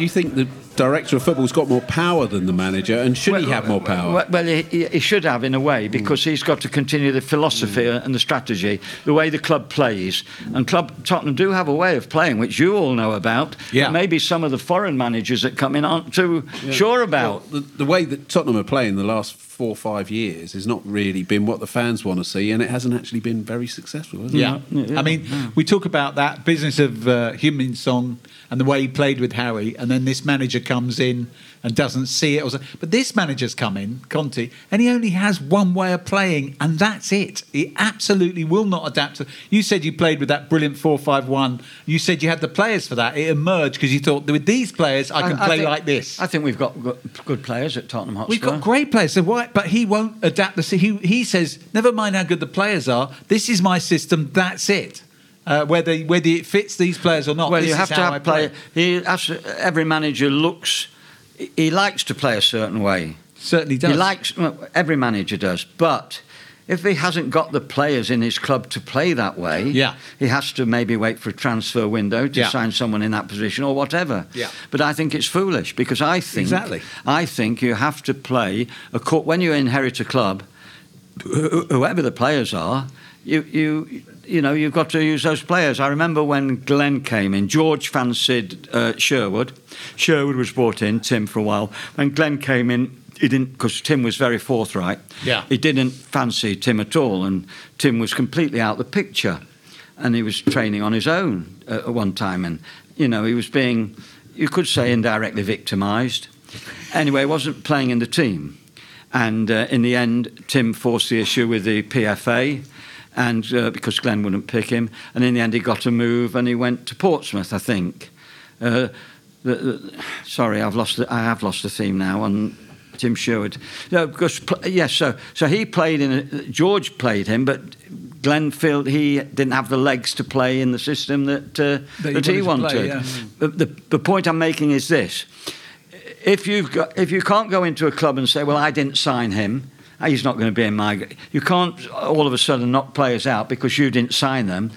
Do you think the director of football's got more power than the manager, and should he have more power? Well, well he, he should have in a way because he's got to continue the philosophy and the strategy, the way the club plays. And club Tottenham do have a way of playing, which you all know about. Yeah. that maybe some of the foreign managers that come in aren't too sure about. Well, the, the way that Tottenham are playing the last four or five years has not really been what the fans want to see, and it hasn't actually been very successful, has it? Yeah. I mean, we talk about that business of uh, Heung-min Son and the way he played with Harry, and then this manager comes in and doesn't see it. Or so- But this manager's come in, Conte, and he only has one way of playing, and that's it. He absolutely will not adapt to. You said you played with that brilliant four-five-one. You said you had the players for that. It emerged because you thought with these players I can play think- like this. I think we've got good, good players at Tottenham Hotspur. We've got great players, so why? But he won't adapt the. He he says, never mind how good the players are. This is my system. That's it. Uh, whether whether it fits these players or not. Well, you have to have play. He to- every manager looks. He likes to play a certain way. Certainly does. He likes. Well, every manager does, but. If he hasn't got the players in his club to play that way, Yeah. he has to maybe wait for a transfer window to Yeah. sign someone in that position or whatever. Yeah. But I think it's foolish because I think Exactly. I think you have to play a when you inherit a club, whoever the players are, you you you know you've got to use those players. I remember when Glenn came in, George fancied uh, Sherwood. Sherwood was brought in, Tim for a while. When Glenn came in, he didn't because Tim was very forthright. Yeah. he didn't fancy Tim at all, and Tim was completely out of the picture, and he was training on his own uh, at one time, and you know he was being, you could say, indirectly victimised. Anyway, he wasn't playing in the team. And uh, in the end, Tim forced the issue with the PFA, and uh, because Glenn wouldn't pick him, and in the end, he got a move and he went to Portsmouth, I think. Uh, the, the, sorry, I've lost. The, I have lost the theme now on Tim Sherwood. No, because pl- yes, so so he played in. A, George played him, but Glenn felt he didn't have the legs to play in the system that uh, That he that he wanted play, yeah. the, the, point I'm making is this: if you've got, if you can't go into a club and say, "Well, I didn't sign him," he's not going to be in my. You can't all of a sudden knock players out because you didn't sign them.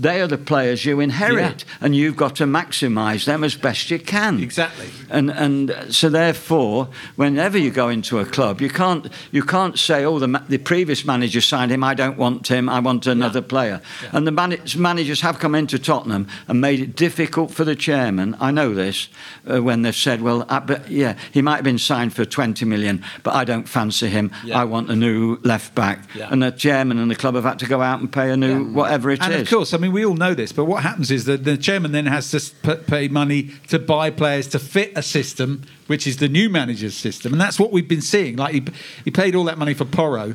They are the players you inherit, and you've got to maximise them as best you can. Exactly. And and so therefore, whenever you go into a club, you can't you can't say, "Oh, the the previous manager signed him. I don't want him. I want another player." And the man- managers have come into Tottenham and made it difficult for the chairman. I know this uh, when they've said, "Well, I, but yeah, he might have been signed for 20 million, but I don't fancy him. Yeah. I want a new left back." Yeah. And the chairman and the club have had to go out and pay a new whatever it is. and of course, I mean, we all know this, but what happens is that the chairman then has to pay money to buy players to fit a system, which is the new manager's system, and that's what we've been seeing. Like he, he paid all that money for Porro.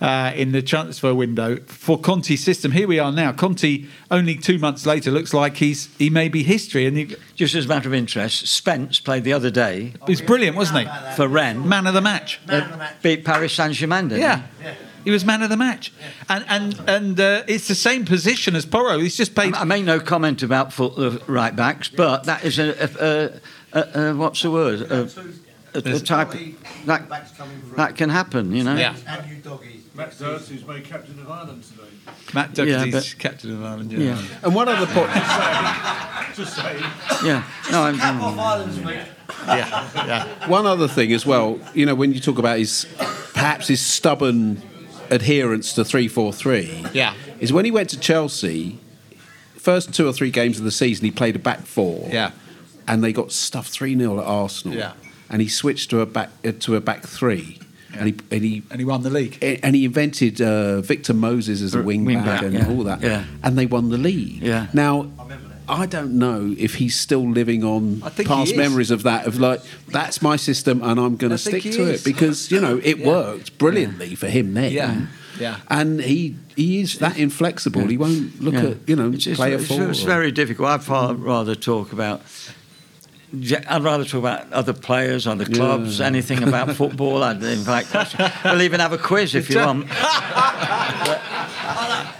Uh, in the transfer window for Conte's system, here we are now. Conte, only two months later, looks like he's he may be history, and he, Just as a matter of interest, Spence played the other day he was brilliant, wasn't he? for Rennes. Man of the match. Uh, beat Paris Saint Germain, didn't Yeah. He? He was man of the match, and and and uh, it's the same position as Porro. He's just paid. I make no comment about full, uh, right backs, but that is a, a, a, a, a what's the word? A, a, a type that that can happen, you know. Yeah. And you doggies. Matt Doherty, who's made captain of Ireland today. Matt Yeah, Doherty's but- captain of Ireland. Yeah. Yeah, And one other point. Just saying. yeah. No, I'm, Cap off Ireland's week. yeah, yeah. One other thing as well, you know, when you talk about his perhaps his stubborn adherence to three four three, Yeah. is when he went to Chelsea, first two or three games of the season he played a back four, Yeah. and they got stuffed three 0 at Arsenal, Yeah. and he switched to a back uh, to a back three, and he and he. And he won the league. And he invented uh, Victor Moses as a wing, wing back back, and yeah. all that, Yeah. and they won the league. Yeah. Now, I don't know if he's still living on past memories of that. Of like, that's my system, and I'm going to stick to is. it because you know it worked brilliantly for him then. Yeah. Yeah. and he he is that inflexible. He won't look yeah. at you know It's, it's, play a it's, four. it's or- very difficult. I'd far rather talk about I'd rather talk about other players, other clubs, anything about football. I'd invite questions. We'll even have a quiz if you want. but,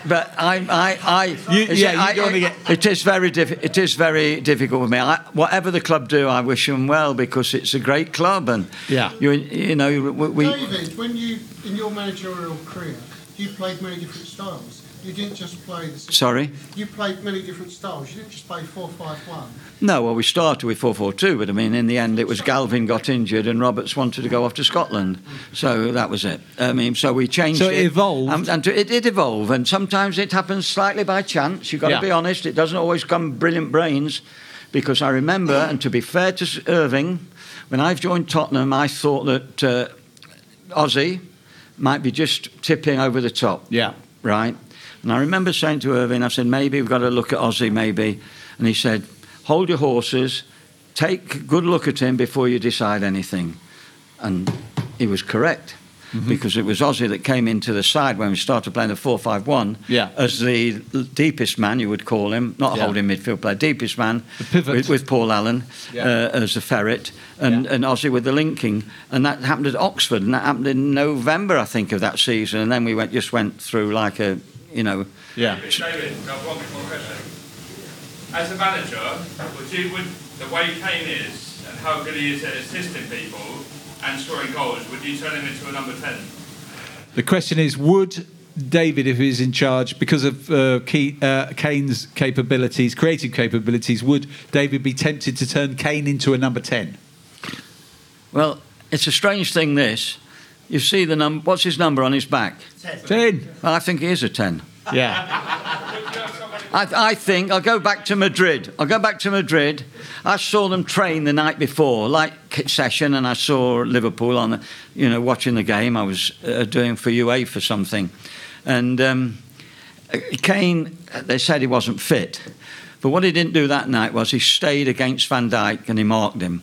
but I, I, I, You- it's- yeah, you I- get- it is very diffi- It is very difficult for me. I, whatever the club do, I wish them well because it's a great club, and Yeah. you, you know, we, we David, when you in your managerial career, you played many different styles. You didn't just play the. sorry. You played many different styles. You didn't just play four five one. No, well, we started with 4-4-2, but I mean, in the end, it was Galvin got injured and Roberts wanted to go off to Scotland, so that was it. I mean, so we changed So it evolved. and, and to, it did evolve, and sometimes it happens slightly by chance. You've got Yeah. to be honest; it doesn't always come brilliant brains, because I remember, and to be fair to Irving, when I've joined Tottenham, I thought that uh, Ossie might be just tipping over the top Yeah. right? And I remember saying to Irving, I said, maybe we've got to look at Ossie, maybe. And he said, hold your horses, take a good look at him before you decide anything. And he was correct. Mm-hmm. Because it was Ossie that came into the side when we started playing the 4 5 1 Yeah. as the deepest man, you would call him, not a Yeah. holding midfield player, deepest man The pivot. with, with Paul Allen Yeah. uh, as a ferret and, and Ossie with the linking. And that happened at Oxford, and that happened in November, I think, of that season. And then we went, just went through like a, you know, Yeah. David, I've one more question. As a manager, would you, would the way Kane is and how good he is at assisting people and scoring goals, would you turn him into a number 10? The question is, would David, if he's in charge, because of uh, Key, uh, Kane's capabilities, creative capabilities, would David be tempted to turn Kane into a number 10? well, it's a strange thing, this. You see the number, what's his number on his back? 10. Well, I think he is a 10. Yeah. I, I think I'll go back to Madrid. I'll go back to Madrid. I saw them train the night before, like session, and I saw Liverpool on, the, you know, watching the game. I was uh, doing for UA for something, and um, Kane. They said he wasn't fit, but what he didn't do that night was he stayed against Van Dijk and he marked him.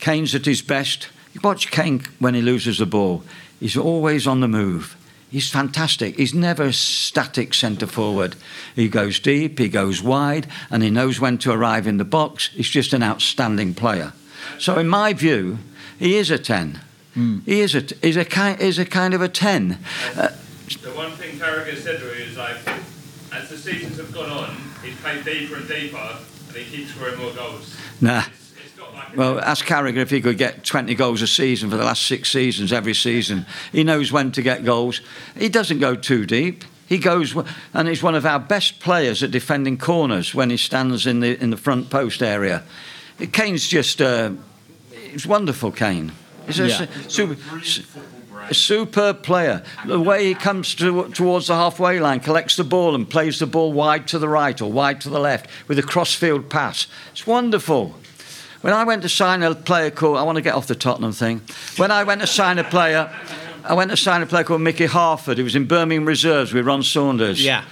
Kane's at his best. You watch Kane when he loses the ball. He's always on the move. He's fantastic. He's never a static centre forward. He goes deep, he goes wide, and he knows when to arrive in the box. He's just an outstanding player. So, in my view, he is a 10. He is a, he's a, kind, he's a kind of a 10. Uh, The one thing Carragher said to me is like, as the seasons have gone on, he's played deeper and deeper and he keeps scoring more goals. nah. Well, ask Carragher if he could get 20 goals a season for the last six seasons, every season. He knows when to get goals. He doesn't go too deep. He goes, and he's one of our best players at defending corners when he stands in the in the front post area. Kane's just, uh, he's wonderful, Kane. He's a Yeah. super, a superb player. The way he comes to, towards the halfway line, collects the ball and plays the ball wide to the right or wide to the left with a crossfield pass. It's wonderful. When I went to sign a player called, I want to get off the Tottenham thing. When I went to sign a player, I went to sign a player called Mickey Harford, who was in Birmingham Reserves with Ron Saunders. Yeah.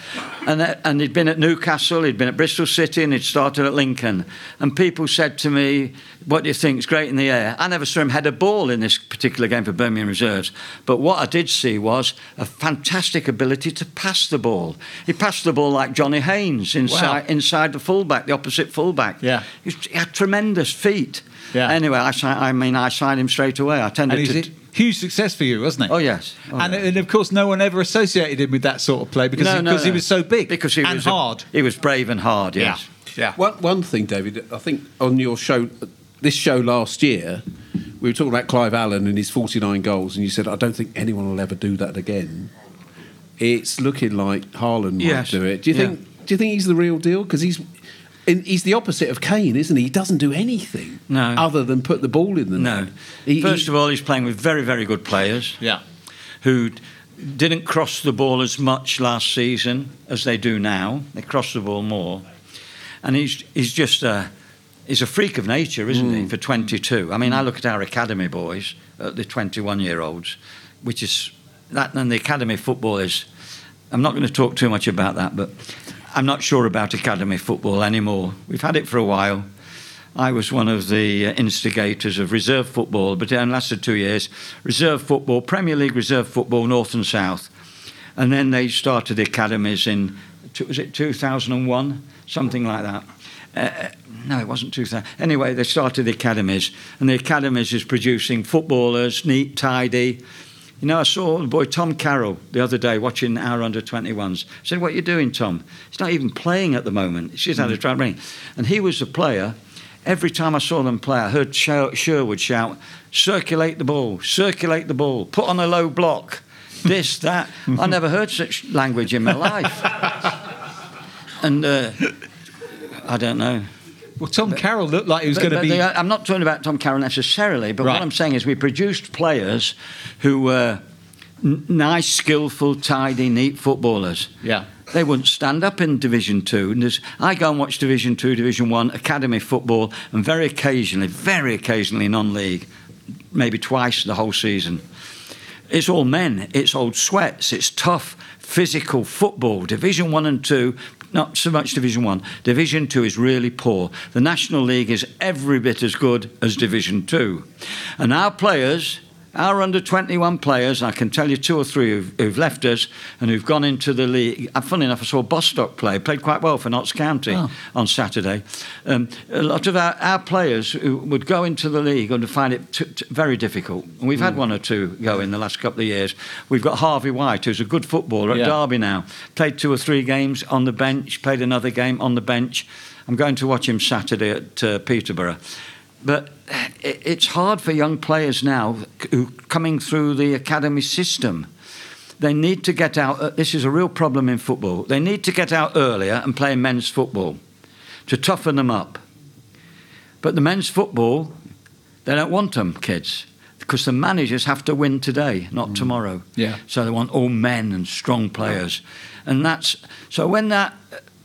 And, uh, and he'd been at Newcastle, he'd been at Bristol City, and he'd started at Lincoln. And people said to me, What do you think? It's great in the air. I never saw him head a ball in this particular game for Birmingham Reserves. But what I did see was a fantastic ability to pass the ball. He passed the ball like Johnny Haynes inside, Wow. inside the fullback, the opposite fullback. Yeah. He, had tremendous feet. Yeah. Anyway, I, I mean, I signed him straight away. I tended to. a huge success for you, wasn't it? Oh, yes. Oh, and, yes. and of course, no one ever associated him with that sort of play because, No, he, no, because he was so big Because he and was a- hard. he was brave and hard, yes. Yeah. One, one thing, David, I think on your show, this show last year, we were talking about Clive Allen and his 49 goals, and you said, I don't think anyone will ever do that again. It's looking like Haaland might Yes. do it. Do you Yeah. think? Do you think he's the real deal? Because he's and he's the opposite of Kane, isn't he? He doesn't do anything No. other than put the ball in the No. net. He- First he- of all, he's playing with very, very good players. Yeah. who didn't cross the ball as much last season as they do now. They cross the ball more, and he's he's just a he's a freak of nature, isn't Mm. he? For 22. I mean, I look at our academy boys, uh, the 21 year olds, which is that and the academy football is. I'm not going to talk too much about that, but I'm not sure about academy football anymore. We've had it for a while. I was one of the uh, instigators of reserve football, but it only lasted two years. Reserve football, Premier League reserve football, North and South. And then they started the academies in Was it 2001? Something like that. Uh, no, it wasn't 2000. Anyway, they started the academies, and the academies is producing footballers, neat, tidy. You know, I saw the boy Tom Carroll the other day watching our under 21s. I said, What are you doing, Tom? He's not even playing at the moment. He's just had a try ring. And he was a player. Every time I saw them play, I heard Sherwood shout, Circulate the ball, circulate the ball, put on a low block, this, that. I never heard such language in my life. and uh, I don't know. Well, Tom Carroll looked like he was going to be. the- I'm not talking about Tom Carroll necessarily, but Right. what I'm saying is we produced players who were n- nice, skillful, tidy, neat footballers. Yeah. They wouldn't stand up in Division Two. And there's- I go and watch Division Two, Division One, academy football, and very occasionally, very occasionally non-league, maybe twice the whole season. It's all men. It's old sweats. It's tough, physical football. Division one and two, not so much Division one. Division two is really poor. The National League is every bit as good as Division two. And our players, our under 21 players, I can tell you two or three who've, who've left us and who've gone into the league. Uh, Funny enough, I saw Bostock play, played quite well for Notts County Oh. on Saturday. Um, a lot of our, our players who would go into the league and find it t- t- very difficult. And we've had one or two go in the last couple of years. We've got Harvey White, who's a good footballer at Yeah. Derby now. Played two or three games on the bench, played another game on the bench. I'm going to watch him Saturday at uh, Peterborough. But it's hard for young players now who coming through the academy system. They need to get out. Uh, this is a real problem in football. They need to get out earlier and play men's football to toughen them up. But the men's football, they don't want them, kids, because the managers have to win today, not tomorrow. Yeah. So they want all men and strong players, and that's so when that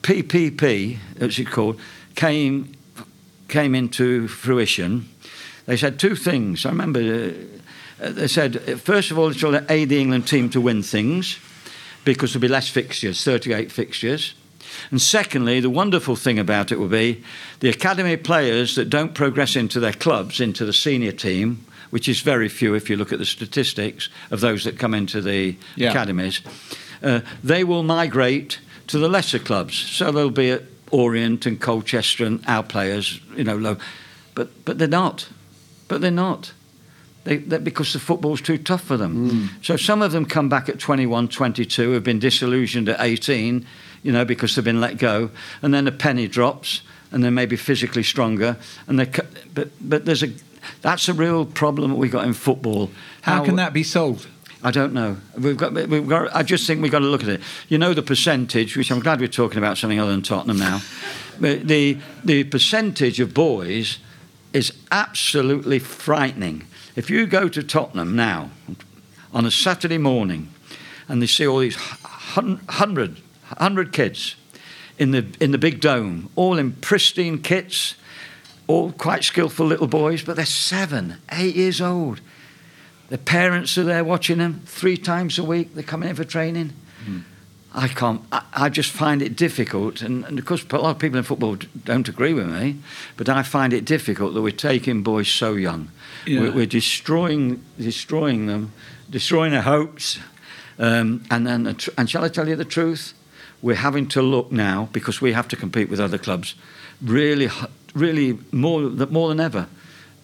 PPP, as it's called, came came into fruition, they said two things. I remember uh, uh, they said uh, first of all, it's to aid the England team to win things because there'll be less fixtures, 38 fixtures. And secondly, the wonderful thing about it will be the academy players that don't progress into their clubs, into the senior team, which is very few if you look at the statistics of those that come into the Yeah. academies, uh, they will migrate to the lesser clubs. So they'll be at Orient and Colchester and our players, you know, low. But, but they're not. But they're not. They, because the football's too tough for them. Hmm. So some of them come back at 21, 22, have been disillusioned at 18, you know, because they've been let go, and then a penny drops, and they're maybe physically stronger, and they. But but there's a that's a real problem that we got in football. How can that be solved? I don't know. We've got, we've got. I just think we've got to look at it. You know the percentage, which I'm glad we're talking about something other than Tottenham now. The the percentage of boys is absolutely frightening. If you go to Tottenham now on a Saturday morning, and they see all these hun- hundred hundred kids in the in the big dome, all in pristine kits, all quite skillful little boys, but they're seven, eight years old. The parents are there watching them three times a week. They're coming in for training. I can't. I, I just find it difficult, and, and of course, a lot of people in football don't agree with me. But I find it difficult that we're taking boys so young. Yeah. We're, we're destroying, destroying them, destroying their hopes. Um, and then, and shall I tell you the truth? We're having to look now because we have to compete with other clubs, really, really more more than ever,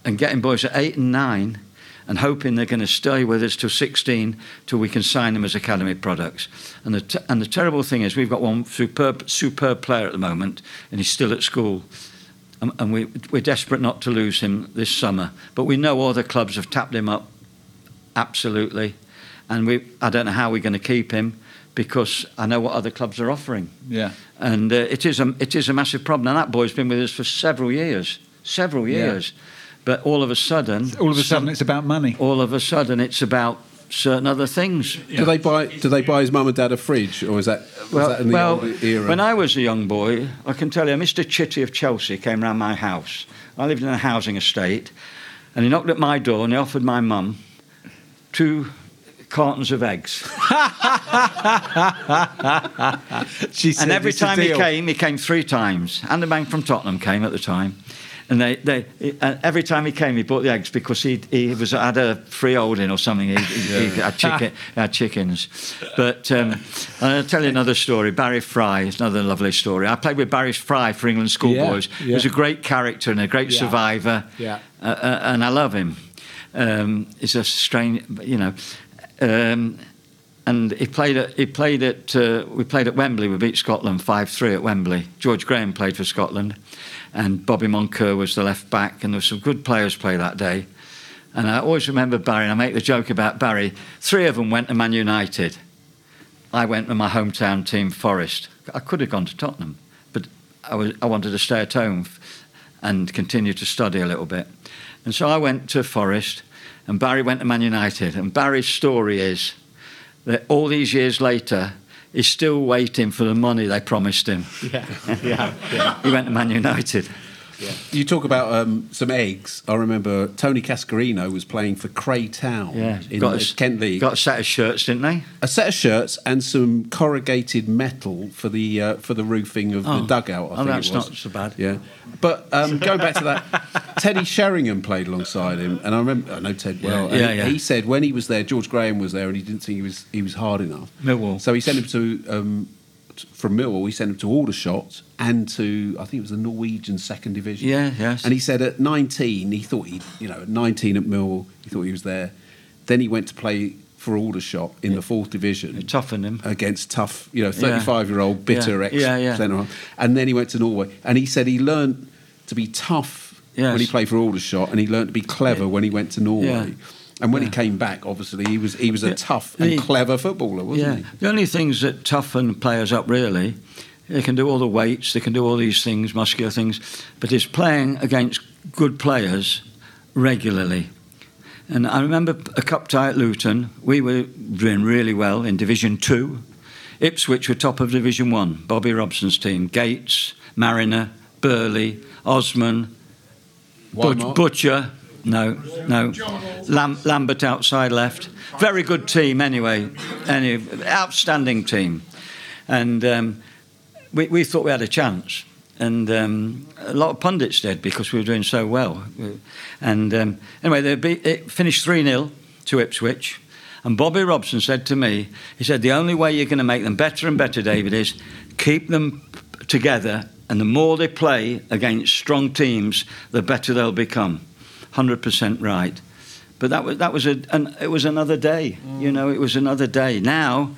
and getting boys at eight and nine and hoping they're going to stay with us till 16 till we can sign them as academy products. And the, t- and the terrible thing is we've got one superb, superb player at the moment and he's still at school. And, and we, we're desperate not to lose him this summer. But we know other clubs have tapped him up, absolutely. And we, I don't know how we're going to keep him because I know what other clubs are offering. Yeah. And uh, it, is a, it is a massive problem. And that boy's been with us for several years, several Yeah. Years. But all of a sudden, All of a some- sudden, it's about money. all of a sudden it's about certain other things. Do they buy? Do they buy his mum and dad a fridge, or is that, was Well, that in the well old era? when I was a young boy, I can tell you, Mr. Chitty of Chelsea came round my house. I lived in a housing estate, and he knocked at my door and he offered my mum two cartons of eggs. She said and every it's a time he came, he came three times. And the man from Tottenham came at the time. And they, they, uh, every time he came, he bought the eggs because he he was had a freeholding or something. He, he, he had, chicken, had chickens. But um, I'll tell you another story. Barry Fry is another lovely story. I played with Barry Fry for England schoolboys. Yeah, He was a great character and a great Yeah. survivor. Yeah. Uh, uh, and I love him. Um, he's a strange, you know. Um, and he played at he played at uh, we played at Wembley. We beat Scotland five three at Wembley. George Graham played for Scotland, and Bobby Moncur was the left back. And there were some good players play that day. And I always remember Barry. And I make the joke about Barry. Three of them went to Man United. I went to my hometown team, Forest. I could have gone to Tottenham, but I was I wanted to stay at home and continue to study a little bit. And so I went to Forest, and Barry went to Man United. And Barry's story is that all these years later, he's still waiting for the money they promised him. Yeah, yeah, yeah. He went to Man United. You talk about um, some eggs. I remember Tony Cascarino was playing for Cray Town Yeah, in got the a Kent League. Got a set of shirts, didn't they? a set of shirts and some corrugated metal for the uh, for the roofing of Oh. the dugout. I Oh, think that's it was. not so bad. Yeah, but um, going back to that, Teddy Sheringham played alongside him, and I remember I know Ted well. and Yeah, he, yeah. he said when he was there, George Graham was there, and he didn't think he was he was hard enough. Millwall. So he sent him to. Um, from Millwall, he sent him to Aldershot and to I think it was the Norwegian second division. Yeah, yes. And he said at 19, he thought he, you know, at 19 at Millwall, he thought he was there. Then he went to play for Aldershot in the fourth division It toughened him. against tough, you know, 35 year old bitter Yeah. ex Yeah, yeah. centre. And then he went to Norway. And he said he learned to be tough Yes. when he played for Aldershot and he learned to be clever when he went to Norway. Yeah. And when Yeah. he came back, obviously, he was he was a tough and He- clever footballer, wasn't Yeah. he? The only things that toughen players up really, they can do all the weights, they can do all these things, muscular things, but it's playing against good players regularly. And I remember a cup tie at Luton. We were doing really well in Division Two. Ipswich were top of Division One. Bobby Robson's team: Gates, Mariner, Burley, Osman, But- Butcher. No, no. Lam- Lambert outside left. Very good team anyway. Any outstanding team, and um, we, we thought we had a chance. And um, a lot of pundits did because we were doing so well. And um, anyway, they beat, it finished 3 0 to Ipswich. And Bobby Robson said to me, he said, the only way you're going to make them better and better, David, is keep them together. And the more they play against strong teams, the better they'll become. 100% right. But that was, that was a, an, it was another day. You know, it was another day. Now,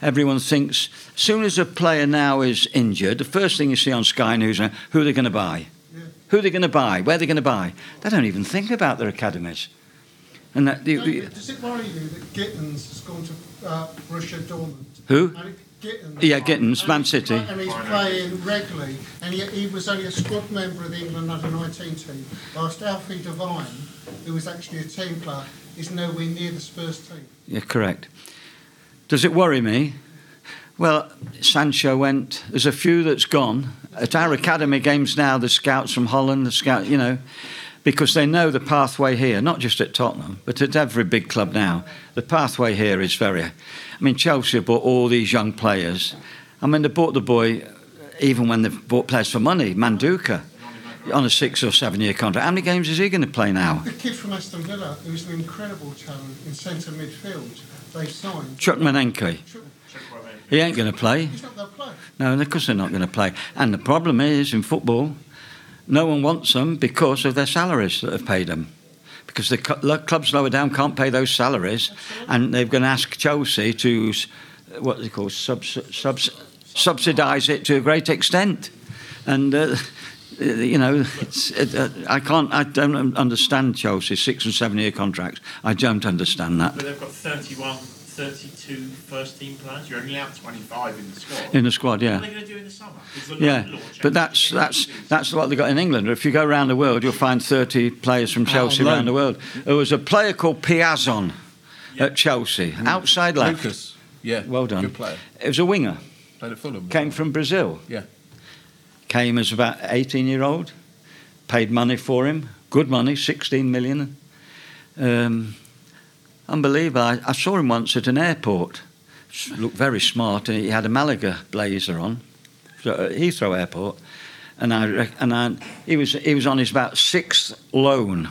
everyone thinks, as soon as a player now is injured, the first thing you see on Sky News is who they're going to buy. Who they're going to buy, where they're going to buy. They don't even think about their academies. And that, the, the, Does it worry you that Gittens has gone to uh, Borussia Dortmund? Who? Gittens. Yeah, Gittens, Man City. And he's playing regularly, and he, he was only a squad member of the England under 19 team, whilst Alfie Devine, who was actually a team player, is nowhere near the Spurs team. You're correct. Does it worry me? Well, Sancho went. There's a few that's gone. At our academy games now, the scouts from Holland, the scout, you know, because they know the pathway here, not just at Tottenham, but at every big club now. The pathway here is very. I mean, Chelsea have bought all these young players. I mean, they bought the boy, even when they've bought players for money, Madueke, on a six or seven year contract. How many games is he going to play now? The kid from Aston Villa, who's an incredible talent in centre midfield, they signed. Chukwuemeka. He ain't going to play. He's not going to play. No, of course they're not going to play. And the problem is in football, no one wants them because of their salaries that have paid them. Because the clubs lower down can't pay those salaries, and they're going to ask Chelsea to, what they call subs, subs, subsidise it to a great extent. And uh, you know, it's, it, uh, I can't, I don't understand Chelsea six and seven year contracts. I don't understand that But they've got 31, 32 first team players. You're only out 25 in the squad. in the squad. What Yeah. are they going to do in the summer? The Yeah, but that's that's that's what they got in England. If you go around the world, you'll find 30 players from Chelsea around the world. There was a player called Piazon at Chelsea, outside left. Lucas. Yeah. Well done. Good player. It was a winger. Played at Fulham. Came from Brazil. Yeah. Came as about 18 year old. Paid money for him. Good money, 16 million. Um, unbelievable. I, I saw him once at an airport. Looked very smart. and He had a Malaga blazer on. so, at Heathrow Airport. and I and I, he was he was on his about sixth loan,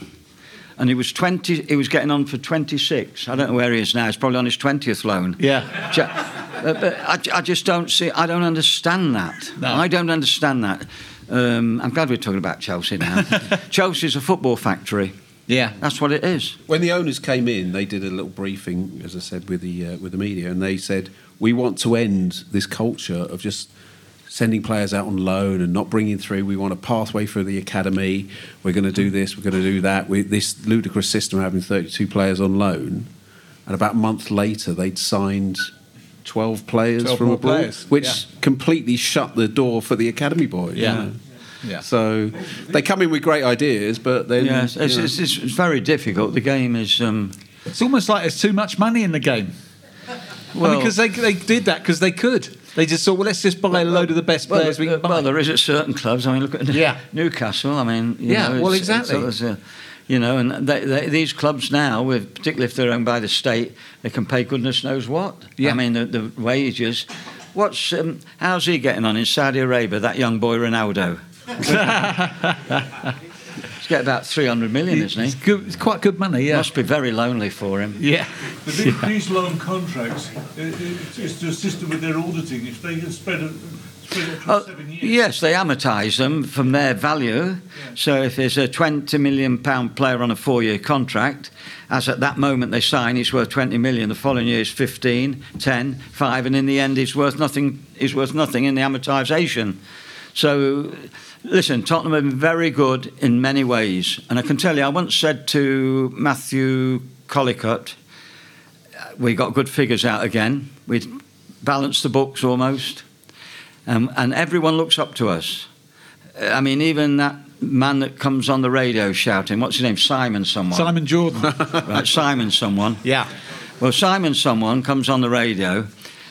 and he was twenty. He was getting on for twenty six. I don't know where he is now. He's probably on his twentieth loan. Yeah. Ju- uh, but I, I just don't see. I don't understand that. No. I don't understand that. Um, I'm glad we're talking about Chelsea now. Chelsea's a football factory. Yeah. That's what it is. When the owners came in, they did a little briefing, as I said, with the uh, with the media, and they said we want to end this culture of just sending players out on loan and not bringing through. We want a pathway for the academy. We're going to do this. We're going to do that. We, this ludicrous system of having 32 players on loan, and about a month later, they'd signed. 12 players 12 from abroad, players, which yeah. completely shut the door for the academy boys. Yeah. you know. Yeah. So they come in with great ideas, but then Yes, it's, you know. it's, it's very difficult. The game is. Um, It's almost like there's too much money in the game. well, because they, they did that because they could. They just thought, well, let's just buy a load of the best well, players we can uh, buy. well, there is at certain clubs. I mean, look at Yeah. Newcastle. I mean, you Yeah, know, well, it's- it's- exactly. it's a- you know, and they, they, these clubs now, with, particularly if they're owned by the state, they can pay goodness knows what. Yeah. I mean, the, the wages. What's um, how's he getting on in Saudi Arabia? That young boy Ronaldo. He's getting about three hundred million, isn't it's, he? good, it's quite good money, yeah. Must be very lonely for him. Yeah. But these, these loan contracts, uh, it's, it's to assist them with their auditing. If they can spread it, spread it across Oh, seven years. yes, they amortise them from their value. So if there's a 20 million pound player on a four-year contract, as at that moment they sign, he's worth 20 million. The following year is 15, 10, 5, and in the end he's worth nothing. He's worth nothing in the amortisation. So, listen, Tottenham have been very good in many ways, and I can tell you, I once said to Matthew Collecott, we got good figures out again. We balanced the books almost, um, and everyone looks up to us. I mean, even that man that comes on the radio shouting, what's his name? Simon someone. Simon Jordan. Right, Simon someone. yeah. Well, Simon someone comes on the radio,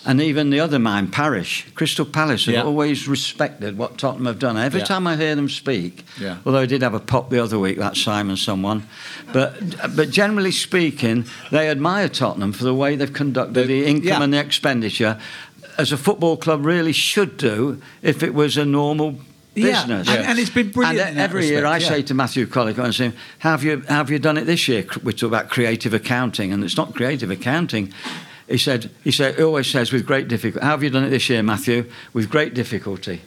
and even the other man, Parish, Crystal Palace, have Yeah. always respected what Tottenham have done. Every Yeah. time I hear them speak, Yeah. although I did have a pop the other week, that Simon someone, but but generally speaking, they admire Tottenham for the way they've conducted the income yeah. and the expenditure, as a football club really should do if it was a normal Yeah, business. and- and it's been brilliant And every year I respect, say to Matthew Collick, I say, "Have you have you done it this year?" We talk about creative accounting, and it's not creative accounting. He said, he said, he always says with great difficulty. How have you done it this year, Matthew? With great difficulty.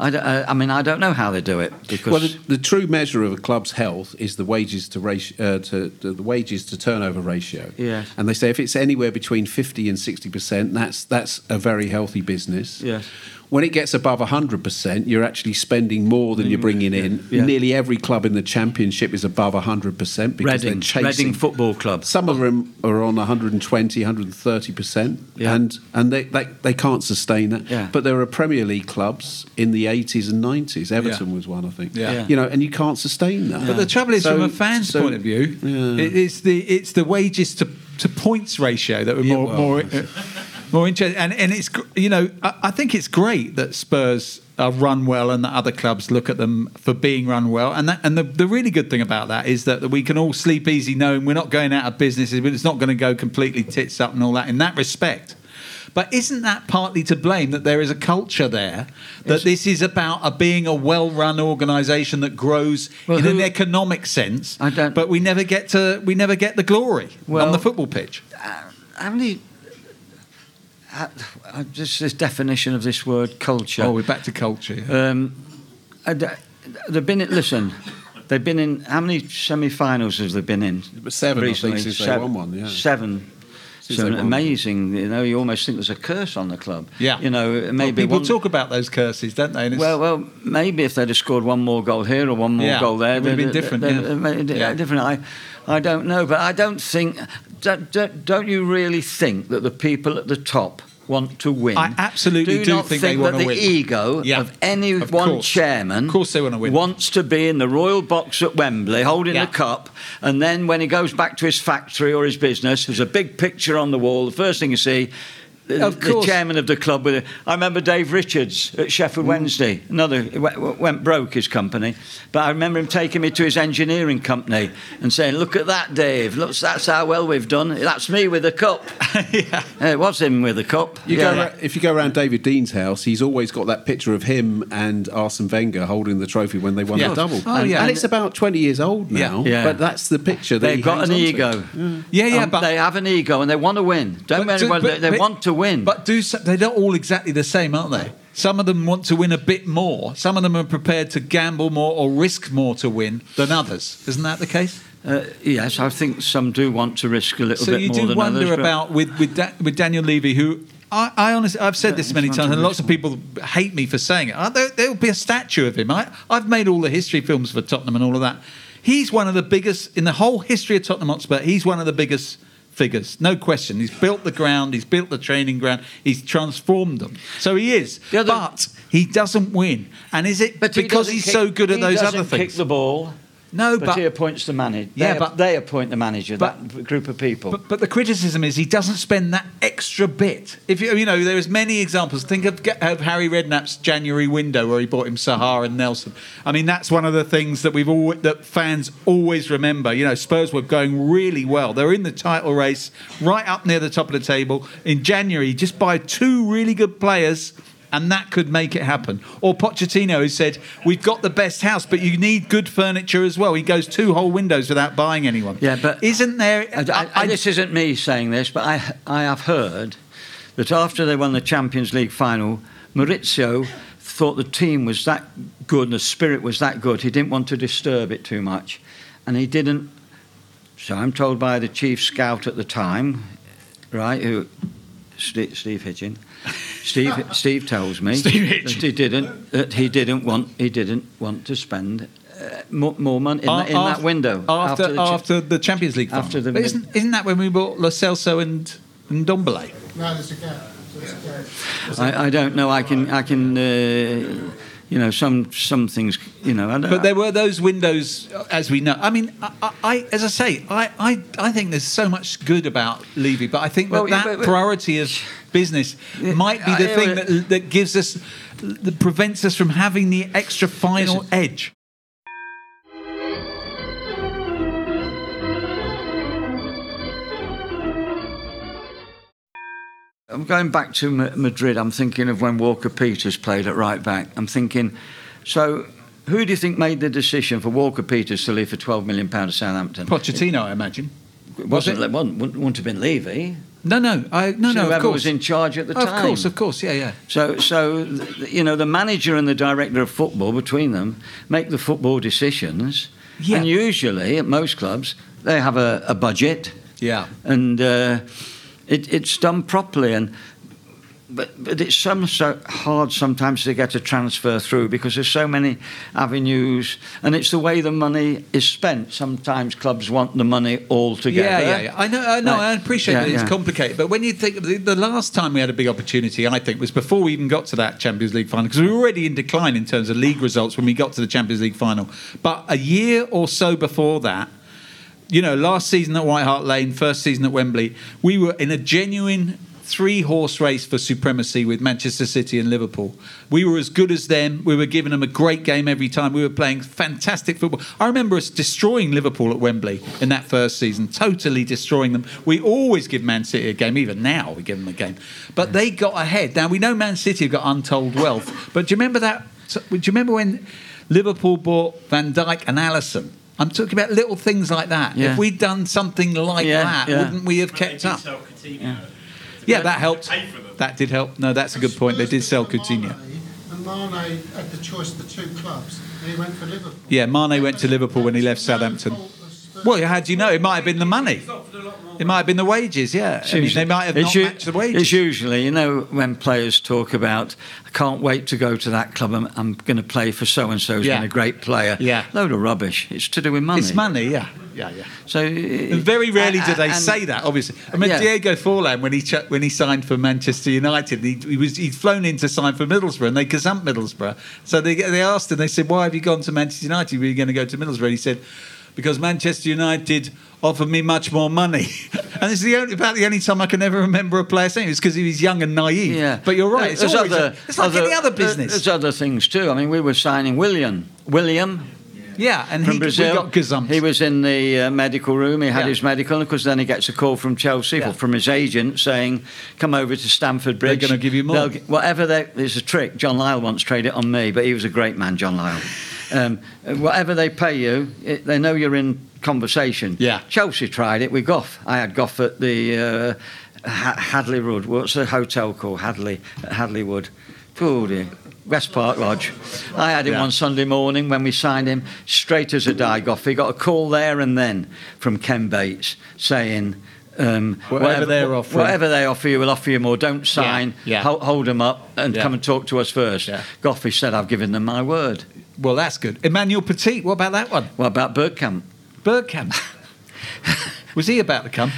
I, don't, uh, I mean, I don't know how they do it because Well, the, the true measure of a club's health is the wages to ratio, uh, to, to the wages to turnover ratio. Yes. And they say if it's anywhere between fifty and sixty percent, that's that's a very healthy business. Yes. When it gets above hundred percent, you're actually spending more than you're mm. bringing in. Yeah. Nearly every club in the championship is above hundred percent because Reading, they're chasing. Reading Football Club. Some of them are on 120, 130 percent, Yeah. and and they, they they can't sustain that. Yeah. But there are Premier League clubs in the 80s and 90s. Everton was one, I think. Yeah. Yeah. You know, and you can't sustain that. But the trouble is, So- from a fan's so- point of view, Yeah. it, it's the it's the wages to, to points ratio that we're Yeah, more well. more more interested. And and it's you know I, I think it's great that Spurs are run well and that other clubs look at them for being run well. And that and the, the really good thing about that is that we can all sleep easy knowing we're not going out of business. But it's not going to go completely tits up and all that in that respect. But isn't that partly to blame that there is a culture there that this is about a, being a well-run organisation that grows Well, in an economic sense? I don't- But we never get to we never get the glory on the football pitch. Uh, how many? Uh, uh, just this definition of this word culture. Oh, we're back to culture. yeah. Um, they've been in, listen. They've been in how many semi-finals have they been in? Seven, I think, recently? Seven- won one, yeah. Seven. So amazing. You know, you almost think there's a curse on the club. Yeah. You know, Well, maybe people one, talk about those curses, don't they? Well, well, maybe if they'd have scored one more goal here or one more Yeah, goal there, it would have been different, they'd- yeah. they'd Yeah. different. I, I don't know, but I don't think. Don't, don't you really think that the people at the top want to win? I absolutely do, do not think they that the win. ego Yeah, of any of one course. chairman, Of course they wanna win. wants to be in the royal box at Wembley holding Yeah. the cup, and then when he goes back to his factory or his business, there's a big picture on the wall. The first thing you see. The, Of the course. chairman of the club. With I remember Dave Richards at Sheffield Mm. Wednesday. Another went, went broke his company, but I remember him taking me to his engineering company and saying, "Look at that, Dave. Look, that's how well we've done. That's me with a cup. yeah. It was him with a cup. You yeah. go ra- if you go around David Dein's house, he's always got that picture of him and Arsene Wenger holding the trophy when they won Yeah. the double. Oh, and, yeah. and it's about 20 years old now, Yeah. but that's the picture that They've he got an on to. ego. Yeah, yeah, Um, but they have an ego and they want to win. Don't But get do- but- they, they but- want to win. But do so, they're not all exactly the same, aren't they? Some of them want to win a bit more. Some of them are prepared to gamble more or risk more to win than others. Isn't that the case? uh, yes, I think some do want to risk a little bit more. So you do wonder others. about with with, da- with Daniel Levy, who I, I honestly I've said this many times, and lots of people hate me for saying it. Uh, There, there'll be a statue of him. I, I've made all the history films for Tottenham and all of that. He's one of the biggest in the whole history of Tottenham Hotspur. He's one of the biggest figures, no question. He's built the ground, he's built the training ground, he's transformed them. So he is, other- but he doesn't win. And is it he because doesn't he's kick- so good at he those other kick things? the ball. No, But, but he appoints the manager. Yeah, they, but- they appoint the manager. but- that group of people. But, but the criticism is he doesn't spend that extra bit. If you you know, there's many examples. Think of, of Harry Redknapp's January window where he bought him Saha and Nelsen. I mean, that's one of the things that we've all that fans always remember. You know, Spurs were going really well. They're in the title race, right up near the top of the table. In January, just buy two really good players. And that could make it happen. Or Pochettino, who said, We've got the best house, but you need good furniture as well. He goes two whole windows without buying anyone. Yeah, but- isn't there? I, I- I- this isn't me saying this, but I, I have heard that after they won the Champions League final, Mauricio thought the team was that good and the spirit was that good, he didn't want to disturb it too much. And he didn't. So I'm told by the chief scout at the time, right, who Steve, Steve Hitchen. Steve, Steve tells me Steve that he didn't that he didn't want he didn't want to spend uh, more, more money in, A- that, in that window after the after cha- the, Champions League final. After the But mid- isn't isn't that when we bought Lo Celso and and Dombele? No, there's a gap. There's a gap. I, I don't know. I can, I can, uh, you know, some some things, you know. I don't, But there were those windows, uh, as we know. I mean, I, I- I as I say, I, I, I think there's so much good about Levy, but I think that Well, yeah, that but- but- priority of business might be the I- thing I- that that gives us that prevents us from having the extra final Listen. edge. I'm going back to Ma- Madrid. I'm thinking of when Walker Peters played at right back. I'm thinking, so who do you think made the decision for Walker Peters to leave for 12 million pounds to Southampton? Pochettino, I imagine. It wasn't, was it? wouldn't, wouldn't have been Levy. No, no, I no, So no. Of whoever course, was in charge at the time. Of course, of course. Yeah, yeah. So, so you know, the manager and the director of football between them make the football decisions. Yeah. And usually, at most clubs, they have a, a budget. Yeah. and uh, it, it's done properly. And but but it's some so hard sometimes to get a transfer through because there's so many avenues, and it's the way the money is spent. Sometimes clubs want the money all together. Yeah, yeah, yeah. I know, I know. Like- I appreciate yeah, that it's yeah. complicated, but when you think of the, the last time we had a big opportunity, I think was before we even got to that Champions League final because we were already in decline in terms of league results when we got to the Champions League final. But a year or so before that, you know, last season at White Hart Lane, first season at Wembley, we were in a genuine three horse race for supremacy with Manchester City and Liverpool. We were as good as them. We were giving them a great game every time. We were playing fantastic football. I remember us destroying Liverpool at Wembley in that first season, totally destroying them. We always give Man City a game, even now we give them a game. But they got ahead. Now we know Man City have got untold wealth, but do you remember that? Do you remember when Liverpool bought Van Dijk and Alisson? I'm talking about little things like that. Yeah. If we'd done something like Yeah, that, yeah. wouldn't we have kept up? Yeah, that helped. Pay for them. That did help. No, that's a good point. They did sell Coutinho. And Mane had the choice of the two clubs, and he went for Liverpool. Yeah, Mane went to Liverpool when he left Southampton. Well, how do you know? It might have been the money. It might have been the wages. Yeah, I mean, they might have not u- matched the wages. It's usually, you know, when players talk about, I can't wait to go to that club. I'm, I'm going to play for so and so. Who's Yeah. been a great player. Yeah. load of rubbish. It's to do with money. It's money. Yeah, yeah, yeah. So And very rarely do they say that. Obviously, I mean Yeah. Diego Forlan when he ch- when he signed for Manchester United, he, he was he'd flown in to sign for Middlesbrough, and they gazumped Middlesbrough. So they they asked him, they said, "Why have you gone to Manchester United? Were you going to go to Middlesbrough?" And he said. Because Manchester United offered me much more money. and it's the only, about the only time I can ever remember a player saying it was because he was young and naive. Yeah, But you're right. It's, There's always other- it's like any other uh, business. There's other things too. I mean, we were signing Willian. Willian yeah, and from he Brazil. He was in the uh, medical room. He had Yeah. his medical, and because then he gets a call from Chelsea Yeah. or from his agent saying, "Come over to Stamford Bridge. They're gonna give you more." They'll Whatever there's a trick. John Lyall once traded it on me, but he was a great man, John Lyall. Um, whatever they pay you, it, they know you're in conversation. Yeah. Chelsea tried it with Gough. I had Gough at the uh, Hadley Wood. What's the hotel called? Hadley Hadley Wood. Oh dear. West Park Lodge. I had him Yeah. one Sunday morning when we signed him, straight as a die Gough. He got a call there and then from Ken Bates saying, um, Whatever they're offering. whatever they offer you, we'll offer you more. Don't sign. yeah. Hold, hold them up and Yeah. come and talk to us first. Yeah. Goffy said, "I've given them my word." Well, that's good. Emmanuel Petit, what about that one? What about Bergkamp? Bergkamp. was he about to come?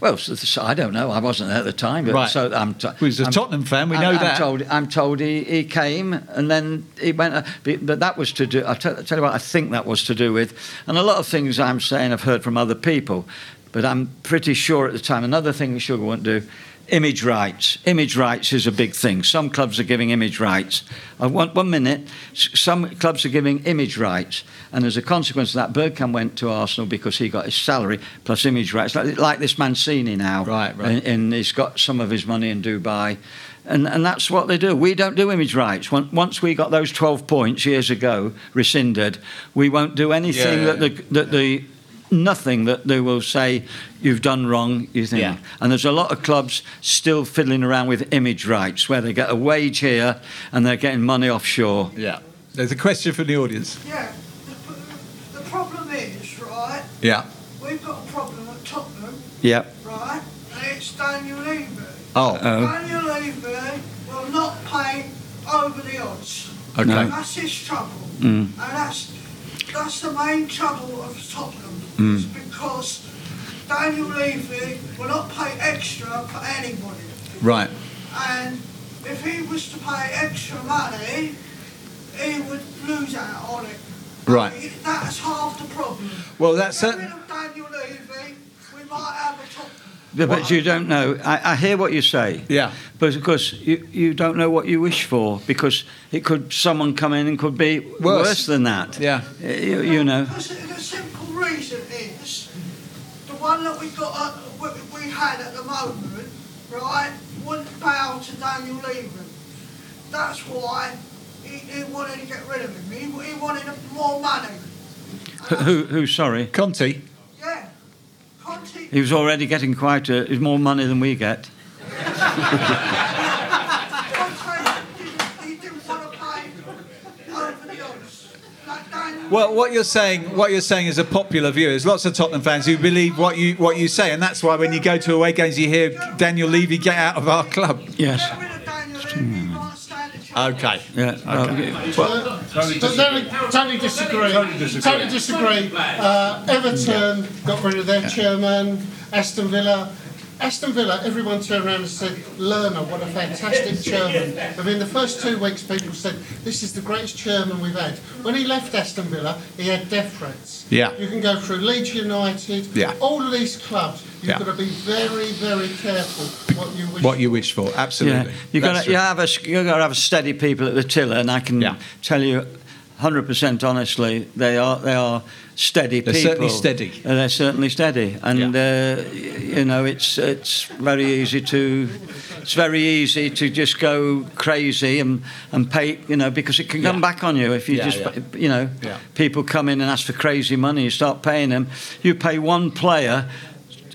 Well, I don't know. I wasn't there at the time, but Right. so I'm. T- a I'm- Tottenham fan, we I'm- know I'm that. Told, I'm told he, he came and then he went. uh, But but that was to do. I tell, tell you what, I think that was to do with, and a lot of things I'm saying I've heard from other people, but I'm pretty sure at the time. Another thing Sugar won't do. Image rights. Image rights is a big thing. Some clubs are giving image rights. Uh, I want one minute, some clubs are giving image rights, and as a consequence of that, Bergkamp went to Arsenal because he got his salary plus image rights, like, like this Mancini now. Right, right. And, and he's got some of his money in Dubai. And, and that's what they do. We don't do image rights. Once once we got those 12 points years ago rescinded, we won't do anything Yeah, that the, that the nothing that they will say you've done wrong. You think, Yeah. and there's a lot of clubs still fiddling around with image rights where they get a wage here and they're getting money offshore. Yeah. There's a question from the audience. Yeah, the, the problem is, right, Yeah. we've got a problem at Tottenham, Yep. right, and it's Daniel Levy. Oh, Daniel Levy will not pay over the odds. okay. No. That's his trouble. Mm. And that's, that's the main trouble of Tottenham, Mm. is because Daniel Levy will not pay extra for anybody. Right. And if he was to pay extra money, he would lose out on it. Right. That's half the problem. Well, that's Get it. Daniel Levy, we might have a top. Yeah, but you don't know. I, I hear what you say. Yeah. But of course, you, you don't know what you wish for because it could someone come in and could be Worse. worse, than that. Yeah. You, you know. Because the simple reason is the one that we got, at, we, we had at the moment, right, wouldn't bow to Daniel Levy. That's why he, he wanted to get rid of him. He, he wanted more money. Who, who, sorry? Conte. Yeah. Conte, He was already getting quite a, more money than we get. Conte didn't, he didn't want to pay over the odds. Like Daniel Well, what you're saying, what you're saying is a popular view. There's lots of Tottenham fans who believe what you what you say, and that's why when you go to away games, you hear Daniel Levy get out of our club. Yes. Get rid of Daniel Levy, he can't stand a chance. Okay. Yeah. Okay. But totally, totally disagree. Totally disagree. Totally disagree. Uh, Everton got rid of their chairman. Aston Villa. Aston Villa, everyone turned around and said, Lerner, what a fantastic chairman. I mean, the first two weeks, people said, this is the greatest chairman we've had. When he left Aston Villa, he had death threats. Yeah. You can go through Leeds United, Yeah. all of these clubs. You've Yeah. got to be very, very careful what you wish What you wish for, absolutely. Yeah, You've, got to, you have a you got to have steady people at the tiller, and I can Yeah. tell you, hundred percent honestly, they are they are steady They're people. certainly steady. Uh, they're certainly steady, and uh, you know it's it's very easy to. It's very easy to just go crazy and, and pay, you know, because it can come Yeah. back on you if you Yeah, just, yeah. you know, Yeah. people come in and ask for crazy money, you start paying them. You pay one player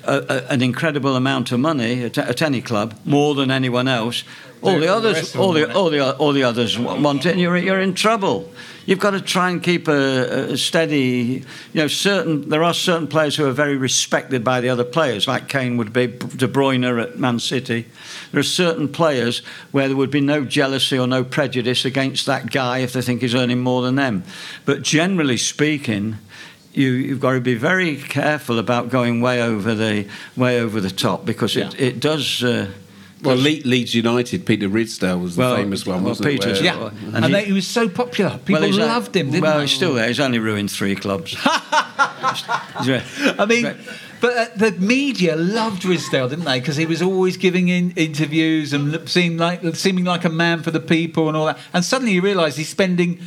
a, a, an incredible amount of money at, at any club, more than anyone else. All The- the the others, rest of all the, all the all the others want it, and you're you're in trouble. You've got to try and keep a, a steady. You know, certain there are certain players who are very respected by the other players, like Kane would be, De Bruyne at Man City. There are certain players where there would be no jealousy or no prejudice against that guy if they think he's earning more than them. But generally speaking, you, you've got to be very careful about going way over the way over the top because it, Yeah. it does. Uh, Well, Le- Leeds United, Peter Ridsdale was the Well, famous one, wasn't it? Peter's- Where- Yeah, And and, he- they, he was so popular. People he's, uh, loved him, didn't well, they? he's still there. He's only ruined three clubs. I mean, but uh, the media loved Ridsdale, didn't they? Because he was always giving in interviews and seemed like seeming like a man for the people and all that. And suddenly you realise he's spending.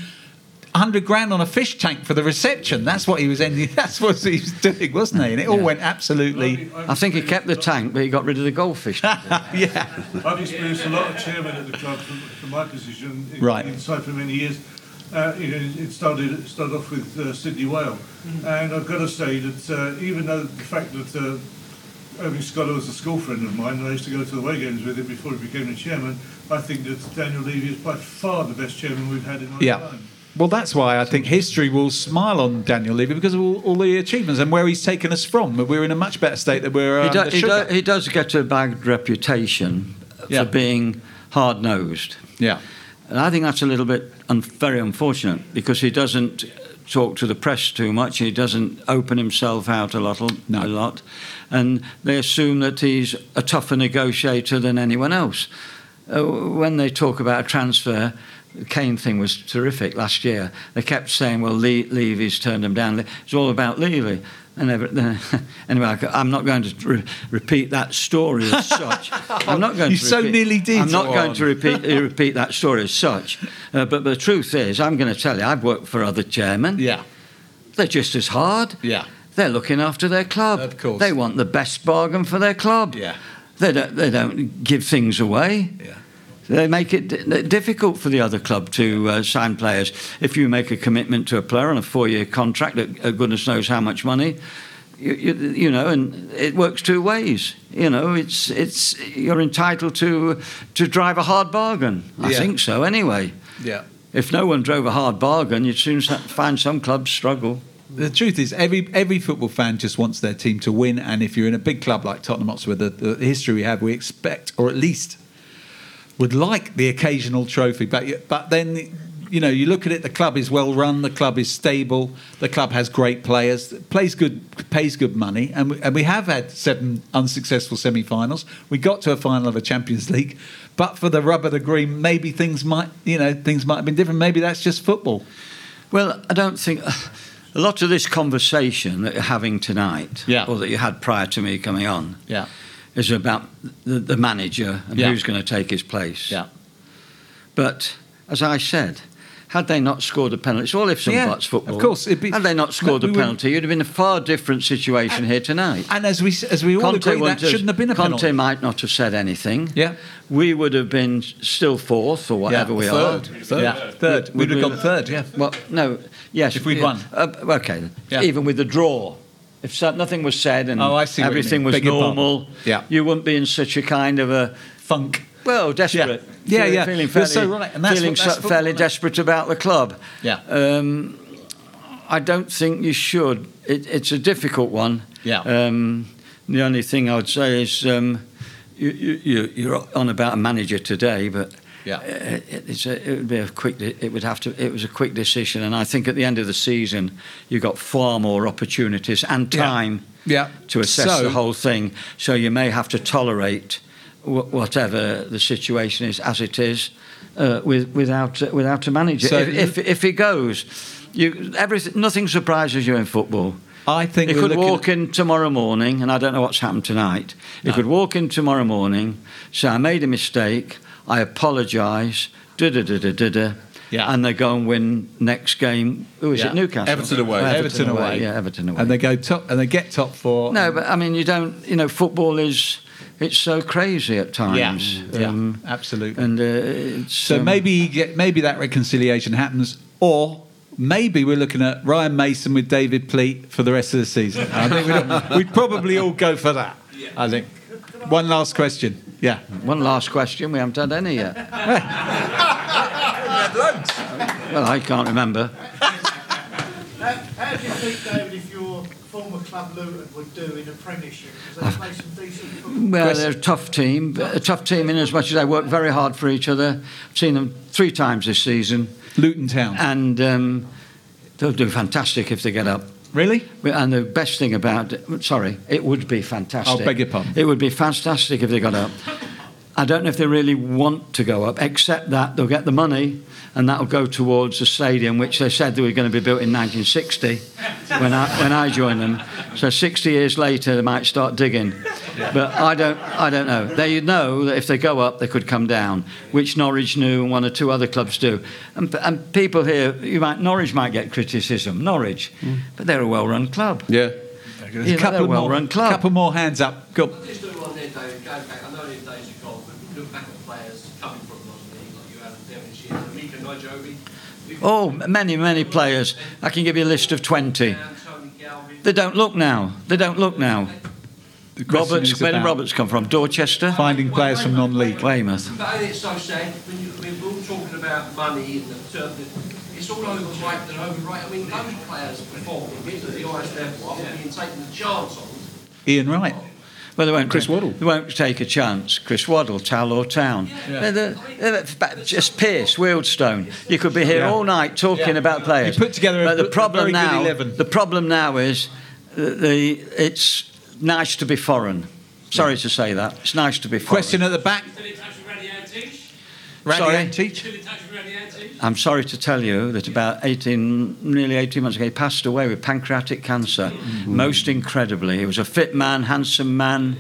100 grand on a fish tank for the reception. That's what he was ending. That's what he was doing, wasn't he? And it all went absolutely. I think he kept the tank, but he got rid of the goldfish. yeah. I've experienced a lot of chairman at the club from, from my position in, Right. inside for many years. Uh, you know, it started it started off with uh, Sidney Wale, and I've got to say that uh, even though the fact that uh, Irving Scholar was a school friend of mine, and I used to go to the away games with him before he became the chairman, I think that Daniel Levy is by far the best chairman we've had in our Yeah. time. Well, that's why I think history will smile on Daniel Levy because of all, all the achievements and where he's taken us from. We're in a much better state than we were he, under do, he, do, he does get a bad reputation Yeah. for being hard nosed. Yeah. And I think that's a little bit un- very unfortunate because he doesn't talk to the press too much. He doesn't open himself out a lot, No. a lot, and they assume that he's a tougher negotiator than anyone else. Uh, when they talk about a transfer, the Kane thing was terrific last year. They kept saying, "Well, Le- Levy's turned him down." It's all about Levy. And every, anyway, I- I'm not going to re- repeat that story as such. I'm not going You to. so repeat, nearly did, I'm not going to repeat repeat that story as such. Uh, but the truth is, I'm going to tell you, I've worked for other chairmen. Yeah. They're just as hard. Yeah. They're looking after their club. Of course. They want the best bargain for their club. Yeah. They don't, they don't give things away. Yeah. They make it d- difficult for the other club to uh, sign players. If you make a commitment to a player on a four-year contract at, at goodness knows how much money, you, you, you know, and it works two ways. You know, it's it's you're entitled to to drive a hard bargain. I Yeah. think so, anyway. Yeah. If no one drove a hard bargain, you'd soon find some clubs struggle. The truth is, every every football fan just wants their team to win, and if you're in a big club like Tottenham Hotspur, the, the history we have, we expect, or at least would like the occasional trophy. But but then, you know, you look at it, the club is well run, the club is stable, the club has great players, plays good, pays good money, and we, and we have had seven unsuccessful semi-finals. We got to a final of a Champions League, but for the rub of the green, maybe things might, you know, things might have been different. Maybe that's just football. Well, I don't think a lot of this conversation that you're having tonight, Yeah. or that you had prior to me coming on, Yeah. Is about the, the manager and Yeah. who's going to take his place. Yeah. But as I said, had they not scored a penalty, it's all ifs and Yeah, buts football. of course, it'd be- had they not scored No, the penalty, you'd have been in a far different situation here tonight. And as we as we all agree, that shouldn't have been a Conte penalty. might not have said anything. Yeah. We would have been still fourth or whatever we are. third. Third. Yeah, third. We'd have gone third. Yeah. Well, no, yes. If we'd yeah. won. Uh, okay. Yeah. even with the draw. If so, nothing was said and Oh, I see everything was Beg normal, Yeah. you wouldn't be in such a kind of a Funk. well desperate. Yeah, Fe- yeah. Feeling You're fairly, so right, and that's feeling what- that's so- fairly isn't desperate about the club. Yeah. Um, I don't think you should. It, it's a difficult one. Yeah. Um, the only thing I would say is um, you, you, you- you're on about a manager today, but Yeah. uh, it, it's a, it would be a quick. It would have to. It was a quick decision, and I think at the end of the season, you got far more opportunities and time Yeah. to assess So- the whole thing. So you may have to tolerate wh- whatever the situation is as it is, uh, with, without uh, without a manager. So- if, if if he goes, you everything nothing surprises you in football. I think He could walk in tomorrow morning, and I don't know what's happened tonight. He could walk in tomorrow morning, say, I made a mistake, I apologise, da da da da da da. Yeah. And they go and win next game. Who is Yeah. it? Newcastle. Everton away. Oh, Everton away. Yeah, Everton away. and they go top and they get top four. No, but I mean, you don't. You know, football is it's so crazy at times. Yeah. Um, absolutely. and uh, it's so um, maybe get maybe that reconciliation happens, or maybe we're looking at Ryan Mason with David Pleat for the rest of the season. I think we'd, we'd probably all go for that. I think. One last question. Yeah. one last question. We haven't had any yet. well, I can't remember. How, how do you think, David, if your former club Luton would do in the Premiership? Because they play some decent football. Well, they're a tough team, a tough team in as much as they work very hard for each other. I've seen them three times this season, Luton Town. and um, they'll do fantastic if they get up. Really? And the best thing about it, sorry, it would be fantastic. Oh, beg your pardon. It would be fantastic if they got up. I don't know if they really want to go up, except that they'll get the money and that'll go towards the stadium, which they said they were going to be built in 1960 when I, when I joined them. So 60 years later, they might start digging. But I don't, I don't know. They know that if they go up, they could come down, which Norwich knew and one or two other clubs do. And, and people here, you might, Norwich might get criticism, Norwich, mm. but they're a well-run club. Yeah. There's Yeah, a couple they're a more, well-run club. couple more hands up. Go. Just do one there, David. Going back, I know in days of golf, but look back at players coming from non-league, like you had Devonshire, Mika Nijobi. Oh, many, many players. I can give you a list of 20. Tony Galvin. They don't look now. They don't look now. The question Roberts, where did Roberts come from? Dorchester? Finding players from non-league. Weymouth. But it's so sad when you, when we're all talking about money and the term, it's all overhyped and overrated. I mean, those players performing at the highest level are being taken a chance on. Ian Wright. Well, they won't. Chris Waddle. They won't take a chance. Chris Waddle, Tow Law Town. They're the- they're the- just Pearce, Wealdstone. You could be here Yeah. all night talking Yeah. about players. You put together a but the good- a problem very good now. 11. The problem now is that the it's nice to be foreign. Sorry to say that. It's nice to be foreign. Question at the back. Still in touch with Raddy Antic? Raddy Sorry? Antic. Still in touch with Raddy Antic? I'm sorry to tell you that about 18, nearly 18 months ago, he passed away with pancreatic cancer. Mm-hmm. Most incredibly. He was a fit man, handsome man.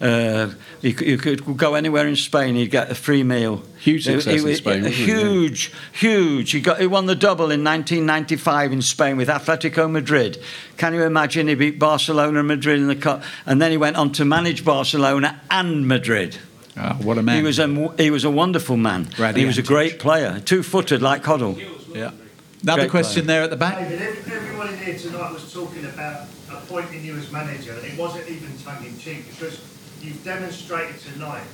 Uh, you, could- you could go anywhere in Spain, he'd get a free meal. Huge He- success he- in Spain, a wasn't he? Yeah. Huge, huge. He, got, he won the double in 1995 in Spain with Atletico Madrid. Can you imagine? He beat Barcelona and Madrid in the cup, and then he went on to manage Barcelona and Madrid. Oh, what a man. He was a he was a wonderful man. Raddy he was a great player, two-footed like Hoddle. yeah. Another Great question there at the back. David, everyone in here tonight was talking about appointing you as manager. It wasn't even tongue in cheek because you've demonstrated tonight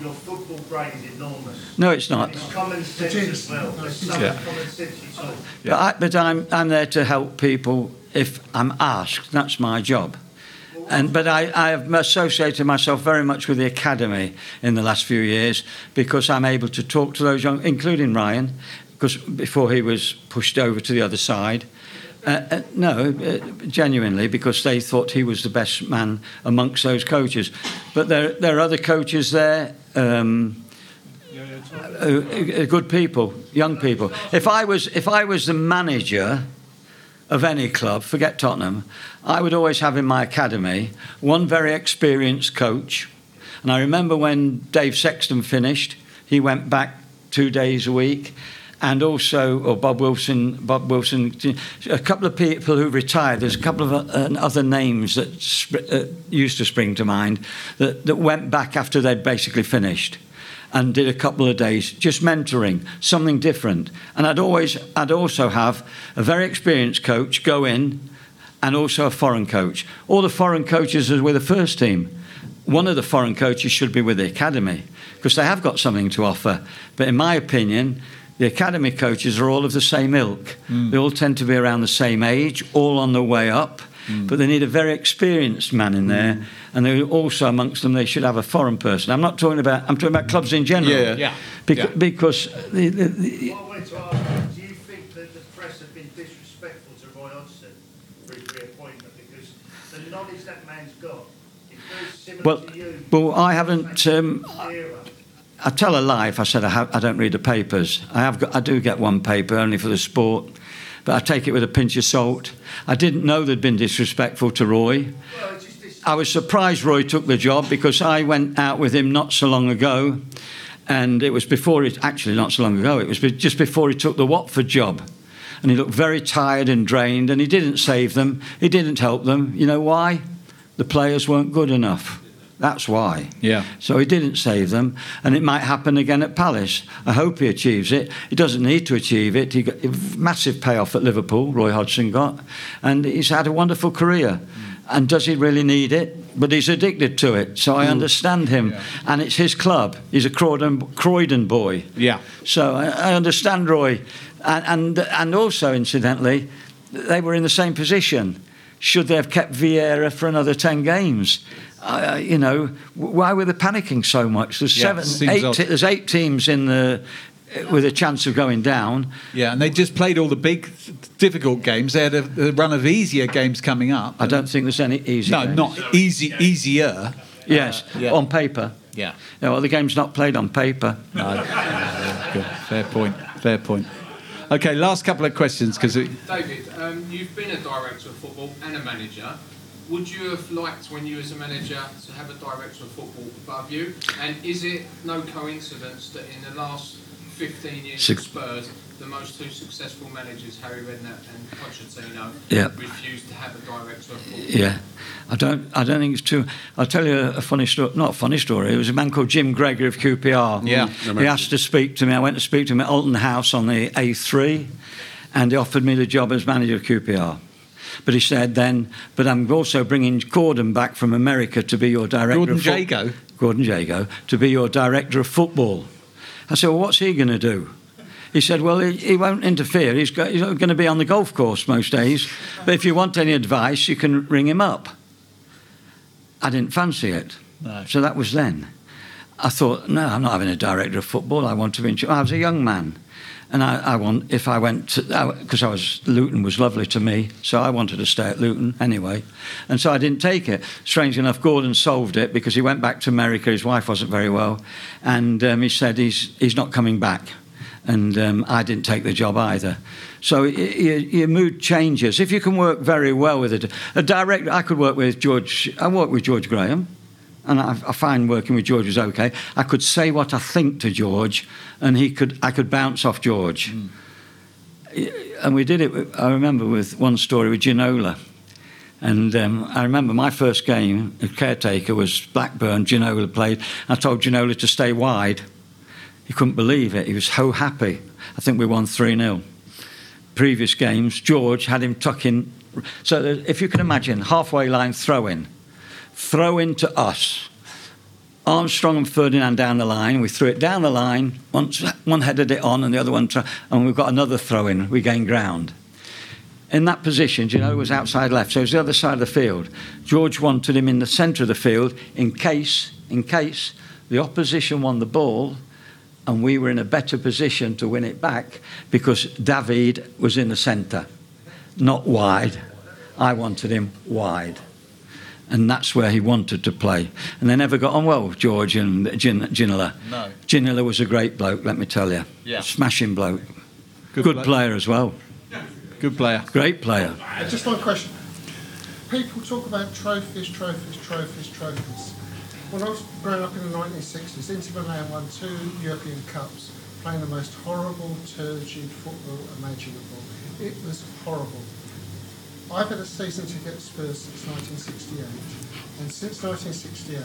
your football brain is enormous. No, it's not. It's common sense as well. There's so Yeah. common sense you talk. But, I, but I'm, I'm there to help people if I'm asked. That's my job. And, but I, I have associated myself very much with the academy in the last few years because I'm able to talk to those young, including Ryan, because before he was pushed over to the other side. Uh, uh, no, uh, genuinely, because they thought he was the best man amongst those coaches. But there, there are other coaches there. Um, uh, good people, young people. If I was, if I was the manager of any club, forget Tottenham, I would always have in my academy one very experienced coach. And I remember when Dave Sexton finished, he went back two days a week. And also, or Bob Wilson, Bob Wilson, a couple of people who retired. There's a couple of uh, other names that sp- uh, used to spring to mind that, that went back after they'd basically finished and did a couple of days just mentoring something different. And i'd always i'd also have a very experienced coach go in and also a foreign coach. All the foreign coaches are with the first team. One of the foreign coaches should be with the academy because they have got something to offer. But in my opinion the academy coaches are all of the same ilk mm. they all tend to be around the same age all on the way up mm. but they need a very experienced man in there, mm. and they also amongst them they should have a foreign person. I'm not talking about I'm talking about clubs in general. Yeah. Yeah. Bec- Yeah. Because the, the, the, What I wanted to ask you, do you think that the press have been disrespectful to Roy Hodgson for his reappointment? Because the knowledge that man's got is very similar well, to you. well, I haven't. Um, Era. I tell a lie if I said I, have, I don't read the papers. I have got, I do get one paper only for the sport, but I take it with a pinch of salt. I didn't know they'd been disrespectful to Roy. I was surprised Roy took the job because I went out with him not so long ago, and it was before it actually not so long ago. It was just before he took the Watford job, and he looked very tired and drained, and he didn't save them. He didn't help them. You know why? The players weren't good enough. That's why. Yeah. So he didn't save them, and it might happen again at Palace. I hope he achieves it. He doesn't need to achieve it. He got a massive payoff at Liverpool. Roy Hodgson got, and he's had a wonderful career. Mm. And does he really need it? But he's addicted to it, so I mm. understand him. And it's his club. He's a Croydon, Croydon boy. Yeah. So I, I understand Roy, and, and and also incidentally, they were in the same position. Should they have kept Vieira for another ten games? Uh, you know, why were they panicking so much? There's Yeah, seven, eight. odd. There's eight teams in the with a chance of going down. Yeah, and they just played all the big, difficult games. They had a, a run of easier games coming up. I don't think there's any easy. No, games. not easy, easier. Yes, yeah. on paper. Yeah. Yeah, well, the game's not played on paper. No. Fair point. Fair point. Okay, last couple of questions because David, um, you've been a director of football and a manager. Would you have liked, when you was a manager, to have a director of football above you? And is it no coincidence that in the last 15 years Six- of Spurs, the most two successful managers, Harry Redknapp and Pochettino, Yeah. refused to have a director of football? Yeah, I don't. I don't think it's true. I'll tell you a, a funny story. Not a funny story. It was a man called Jim Gregory of QPR. Yeah. he asked to speak to me. I went to speak to him at Alton House on the A3, and he offered me the job as manager of QPR. But he said then, but I'm also bringing Gordon back from America to be your director. Gordon of foot- Jago? Gordon Jago to be your director of football. I said, well, what's he going to do? He said, well, he, he won't interfere. He's, got, he's going to be on the golf course most days. But if you want any advice, you can ring him up. I didn't fancy it. No. So that was then. I thought, no, I'm not having a director of football. I want to be in charge. I was a young man. And I, I want, if I went to, because I, was, Luton was lovely to me, so I wanted to stay at Luton anyway. And so I didn't take it. Strange enough, Gordon solved it because he went back to America. His wife wasn't very well. And um, he said he's, he's not coming back. And um, I didn't take the job either. So y- y- your mood changes. If you can work very well with it, a director, I could work with George, I worked with George Graham and I, I find working with George was okay. I could say what I think to George, and he could I could bounce off George. And we did it. I remember with one story with Ginola, and um, I remember my first game, a caretaker was Blackburn. Ginola played. I told Ginola to stay wide. He couldn't believe it. He was so happy. I think we won three 0 Previous games, George had him tucking. So if you can imagine, halfway line throw in throw in to us. Armstrong and Ferdinand down the line. We threw it down the line. One, one headed it on, and the other one, tr- and we've got another throw in. We gained ground. In that position, you know, was outside left, so it was the other side of the field. George wanted him in the centre of the field in case, in case the opposition won the ball, and we were in a better position to win it back because David was in the centre, not wide. I wanted him wide and that's where he wanted to play. And they never got on well, with George and Gin- Ginola. No. Ginola was a great bloke, let me tell you. Yeah. Smashing bloke. Good Good, bloke. player as well. good player. Great player. Uh, Just one question. People talk about trophies, trophies, trophies, trophies. When I was growing up in the 1960s, Inter Milan won two European Cups, playing the most horrible, turgid football imaginable. It was horrible. I've had a season ticket at Spurs since 1968, and since 1968,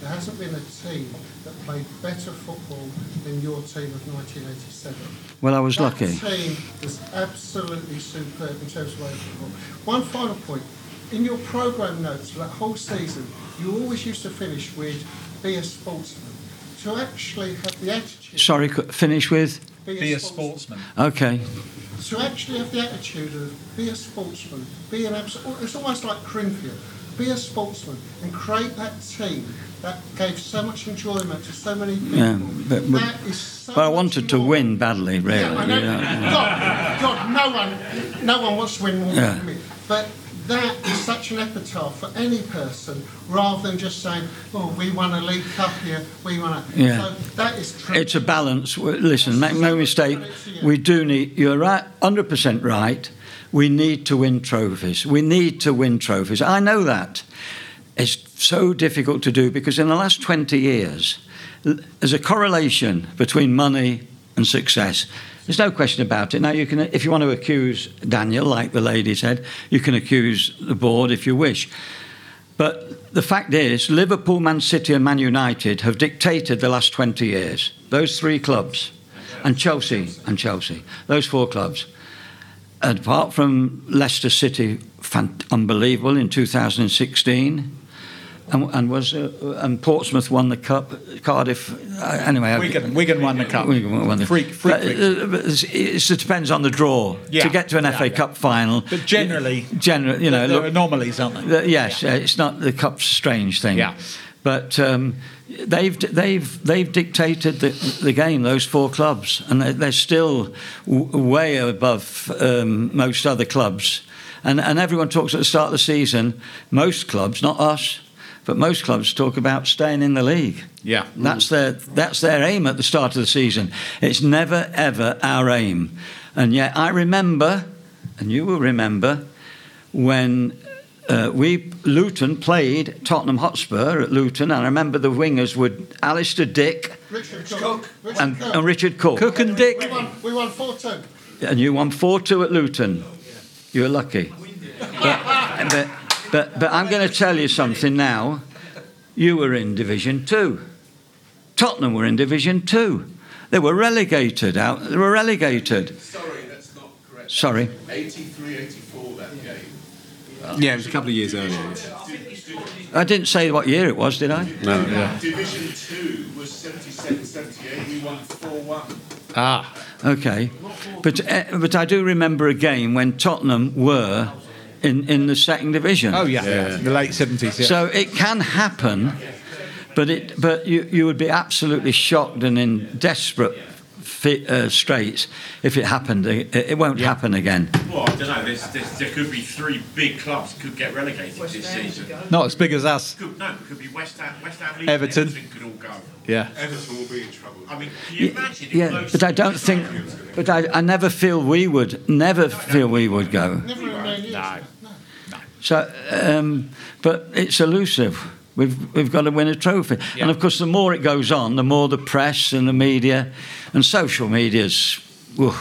there hasn't been a team that played better football than your team of 1987. Well, I was That lucky. team was absolutely superb in terms of way of football. One final point. In your programme notes for that whole season, you always used to finish with be a sportsman. To actually have the attitude, Sorry, finish with? be, a, sportsman. Okay. To actually have the attitude of be a sportsman, be an absolute, it's almost like Corinthian, be a sportsman and create that team that gave so much enjoyment to so many people. Yeah, but, but, that is so but I much wanted to win badly, really. Yeah, I know. you know. God, God, no one, no one wants to win more Yeah. than me. But that is such an epitaph for any person, rather than just saying, "Oh, we won a League Cup here, we want a." Yeah. So that is. True. It's a balance. Listen, make no mistake. We do need. You're right, hundred percent right. We need to win trophies. We need to win trophies. I know that. It's so difficult to do because in the last twenty years, there's a correlation between money and success. There's no question about it. Now, you can, if you want to accuse Daniel, like the lady said, you can accuse the board if you wish. But the fact is, Liverpool, Man City, and Man United have dictated the last 20 years. Those three clubs, and Chelsea, and Chelsea, those four clubs. And apart from Leicester City, fan- unbelievable in 2016. And, and was uh, and Portsmouth won the cup. Cardiff, uh, anyway. Wigan, Wigan won the cup. Wigan won the Freak- freak Wigan. uh, it's- it's- it depends on the draw. Yeah. To get to an Yeah, FA yeah. Cup final, But generally, generally, you know, there look, are anomalies, aren't there? the- yes, it's not the cup's strange thing. Yeah. But um, they've they've they've dictated the, the game. Those four clubs, and they're, they're still w- way above um, most other clubs. And and everyone talks at the start of the season. Most clubs, not us, but most clubs talk about staying in the league. Yeah. That's their that's their aim at the start of the season. It's never ever our aim. And yet I remember, and you will remember, when uh, we Luton played Tottenham Hotspur at Luton, and I remember the wingers were Alistair Dick Richard Cooke. Richard and, Cooke. and Richard Cooke. Cooke and Dick. We won, we won 4 2. And you won 4 2 at Luton. You were lucky. But, but, but, but I'm going to tell you something now. You were in Division 2. Tottenham were in Division 2. They were relegated out. They were relegated. Sorry, that's not correct. Sorry. 83 84 that game. Yeah, it was a couple of years earlier. I didn't say what year it was, did I? No, yeah. Division 2 was 77 78. We won 4 1. Ah. Okay. But, uh, but I do remember a game when Tottenham were in, in the second division. Oh, yeah. Yeah. The late 70s. Yeah. So it can happen, but it but you, you would be absolutely shocked and in desperate fit, uh, straits if it happened. It, it won't happen again. Well, I don't know. There's, there's, there could be three big clubs could get relegated this season. Not as big as us. Could, no, it could be West Ham, West Ham, Leeds, Everton. Everton could all go. Yeah. Everton will be in trouble. I mean, can you imagine? if Yeah, those but I don't think. But I, I never feel we would. Never feel we would go. Never in a million years. So, um, but it's elusive. We've we've got to win a trophy, and of course, the more it goes on, the more the press and the media, and social media's, whew,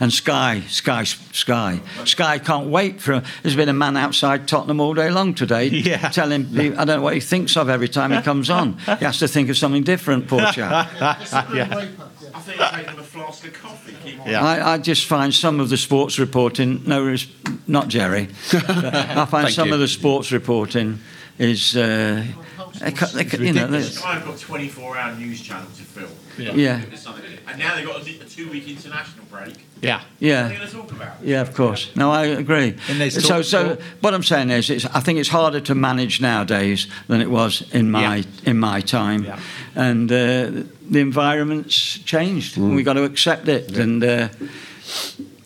and Sky, Sky, Sky, Sky can't wait for. Him. There's been a man outside Tottenham all day long today, Yeah. telling me I don't know what he thinks of every time he comes on. He has to think of something different, poor chap. yeah. I think I'll take them a flask of coffee. Yeah. I, I just find some of the sports reporting, no, not Gerry. I find Thank some you. of the sports reporting is, uh, they, ca- they, ca- you know, they- I've got 24 hour news channel to fill. yeah, And now they've got a, a two week international break. Yeah. What are yeah. they going to talk about? Yeah, of course. No, I agree. And there's So, so what I'm saying is, it's, I think it's harder to manage nowadays than it was in my Yeah. in my time, Yeah. and uh, the environment's changed. and We've got to accept it, and uh,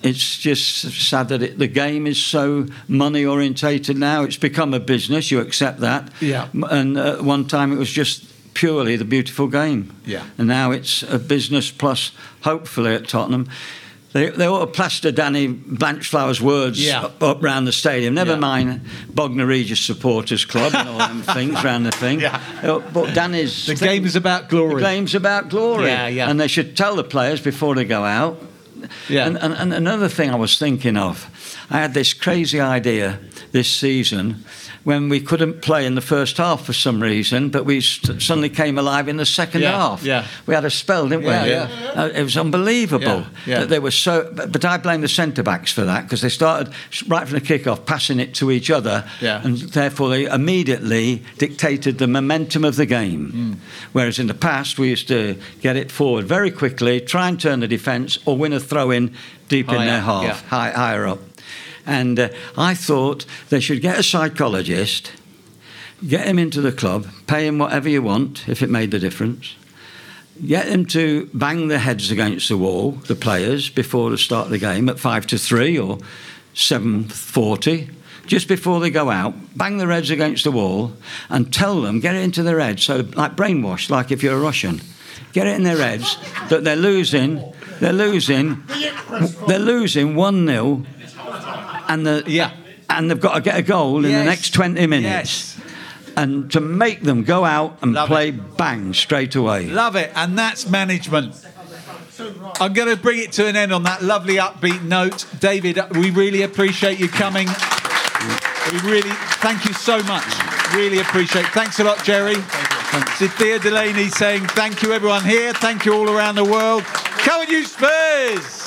it's just sad that it, the game is so money orientated now. It's become a business. You accept that. Yeah. And uh, at one time, it was just purely the beautiful game. Yeah. And now it's a business plus, hopefully, at Tottenham. They, they ought to plaster Danny Blanchflower's words Yeah. up, up round the stadium. Never Yeah. mind Bognor Regis Supporters Club and all them things round the thing. Yeah. Uh, But Danny's The thing- game is about glory. the game's about glory. Yeah, yeah. And they should tell the players before they go out. Yeah. And, and, and another thing I was thinking of, I had this crazy idea this season when we couldn't play in the first half for some reason, but we st- suddenly came alive in the second Yeah, half. yeah. We had a spell, didn't Yeah, we? yeah. Uh, it was unbelievable. Yeah, yeah. That they were so. But, but I blame the centre backs for that because they started right from the kick-off passing it to each other, Yeah. and therefore they immediately dictated the momentum of the game. Hmm. Whereas in the past we used to get it forward very quickly, try and turn the defence, or win a throw-in deep in Higher, their half, yeah. high, higher up. And uh, I thought they should get a psychologist, get him into the club, pay him whatever you want if it made the difference. Get them to bang their heads against the wall, the players, before the start of the game at five to three or seven forty, just before they go out. Bang their heads against the wall and tell them, get it into their heads, so like brainwash, like if you're a Russian, get it in their heads that they're losing, they're losing, they're losing one 0 and the Yeah. and they've got to get a goal in Yes. the next twenty minutes. And to make them go out and Love play bang straight away. Love it, and that's management. I'm going to bring it to an end on that lovely upbeat note. David, we really appreciate you coming. We really thank you so much. Really appreciate. Thanks a lot, Gerry. Cynthia Delaney saying thank you, everyone here. Thank you all around the world. Come on, you Spurs!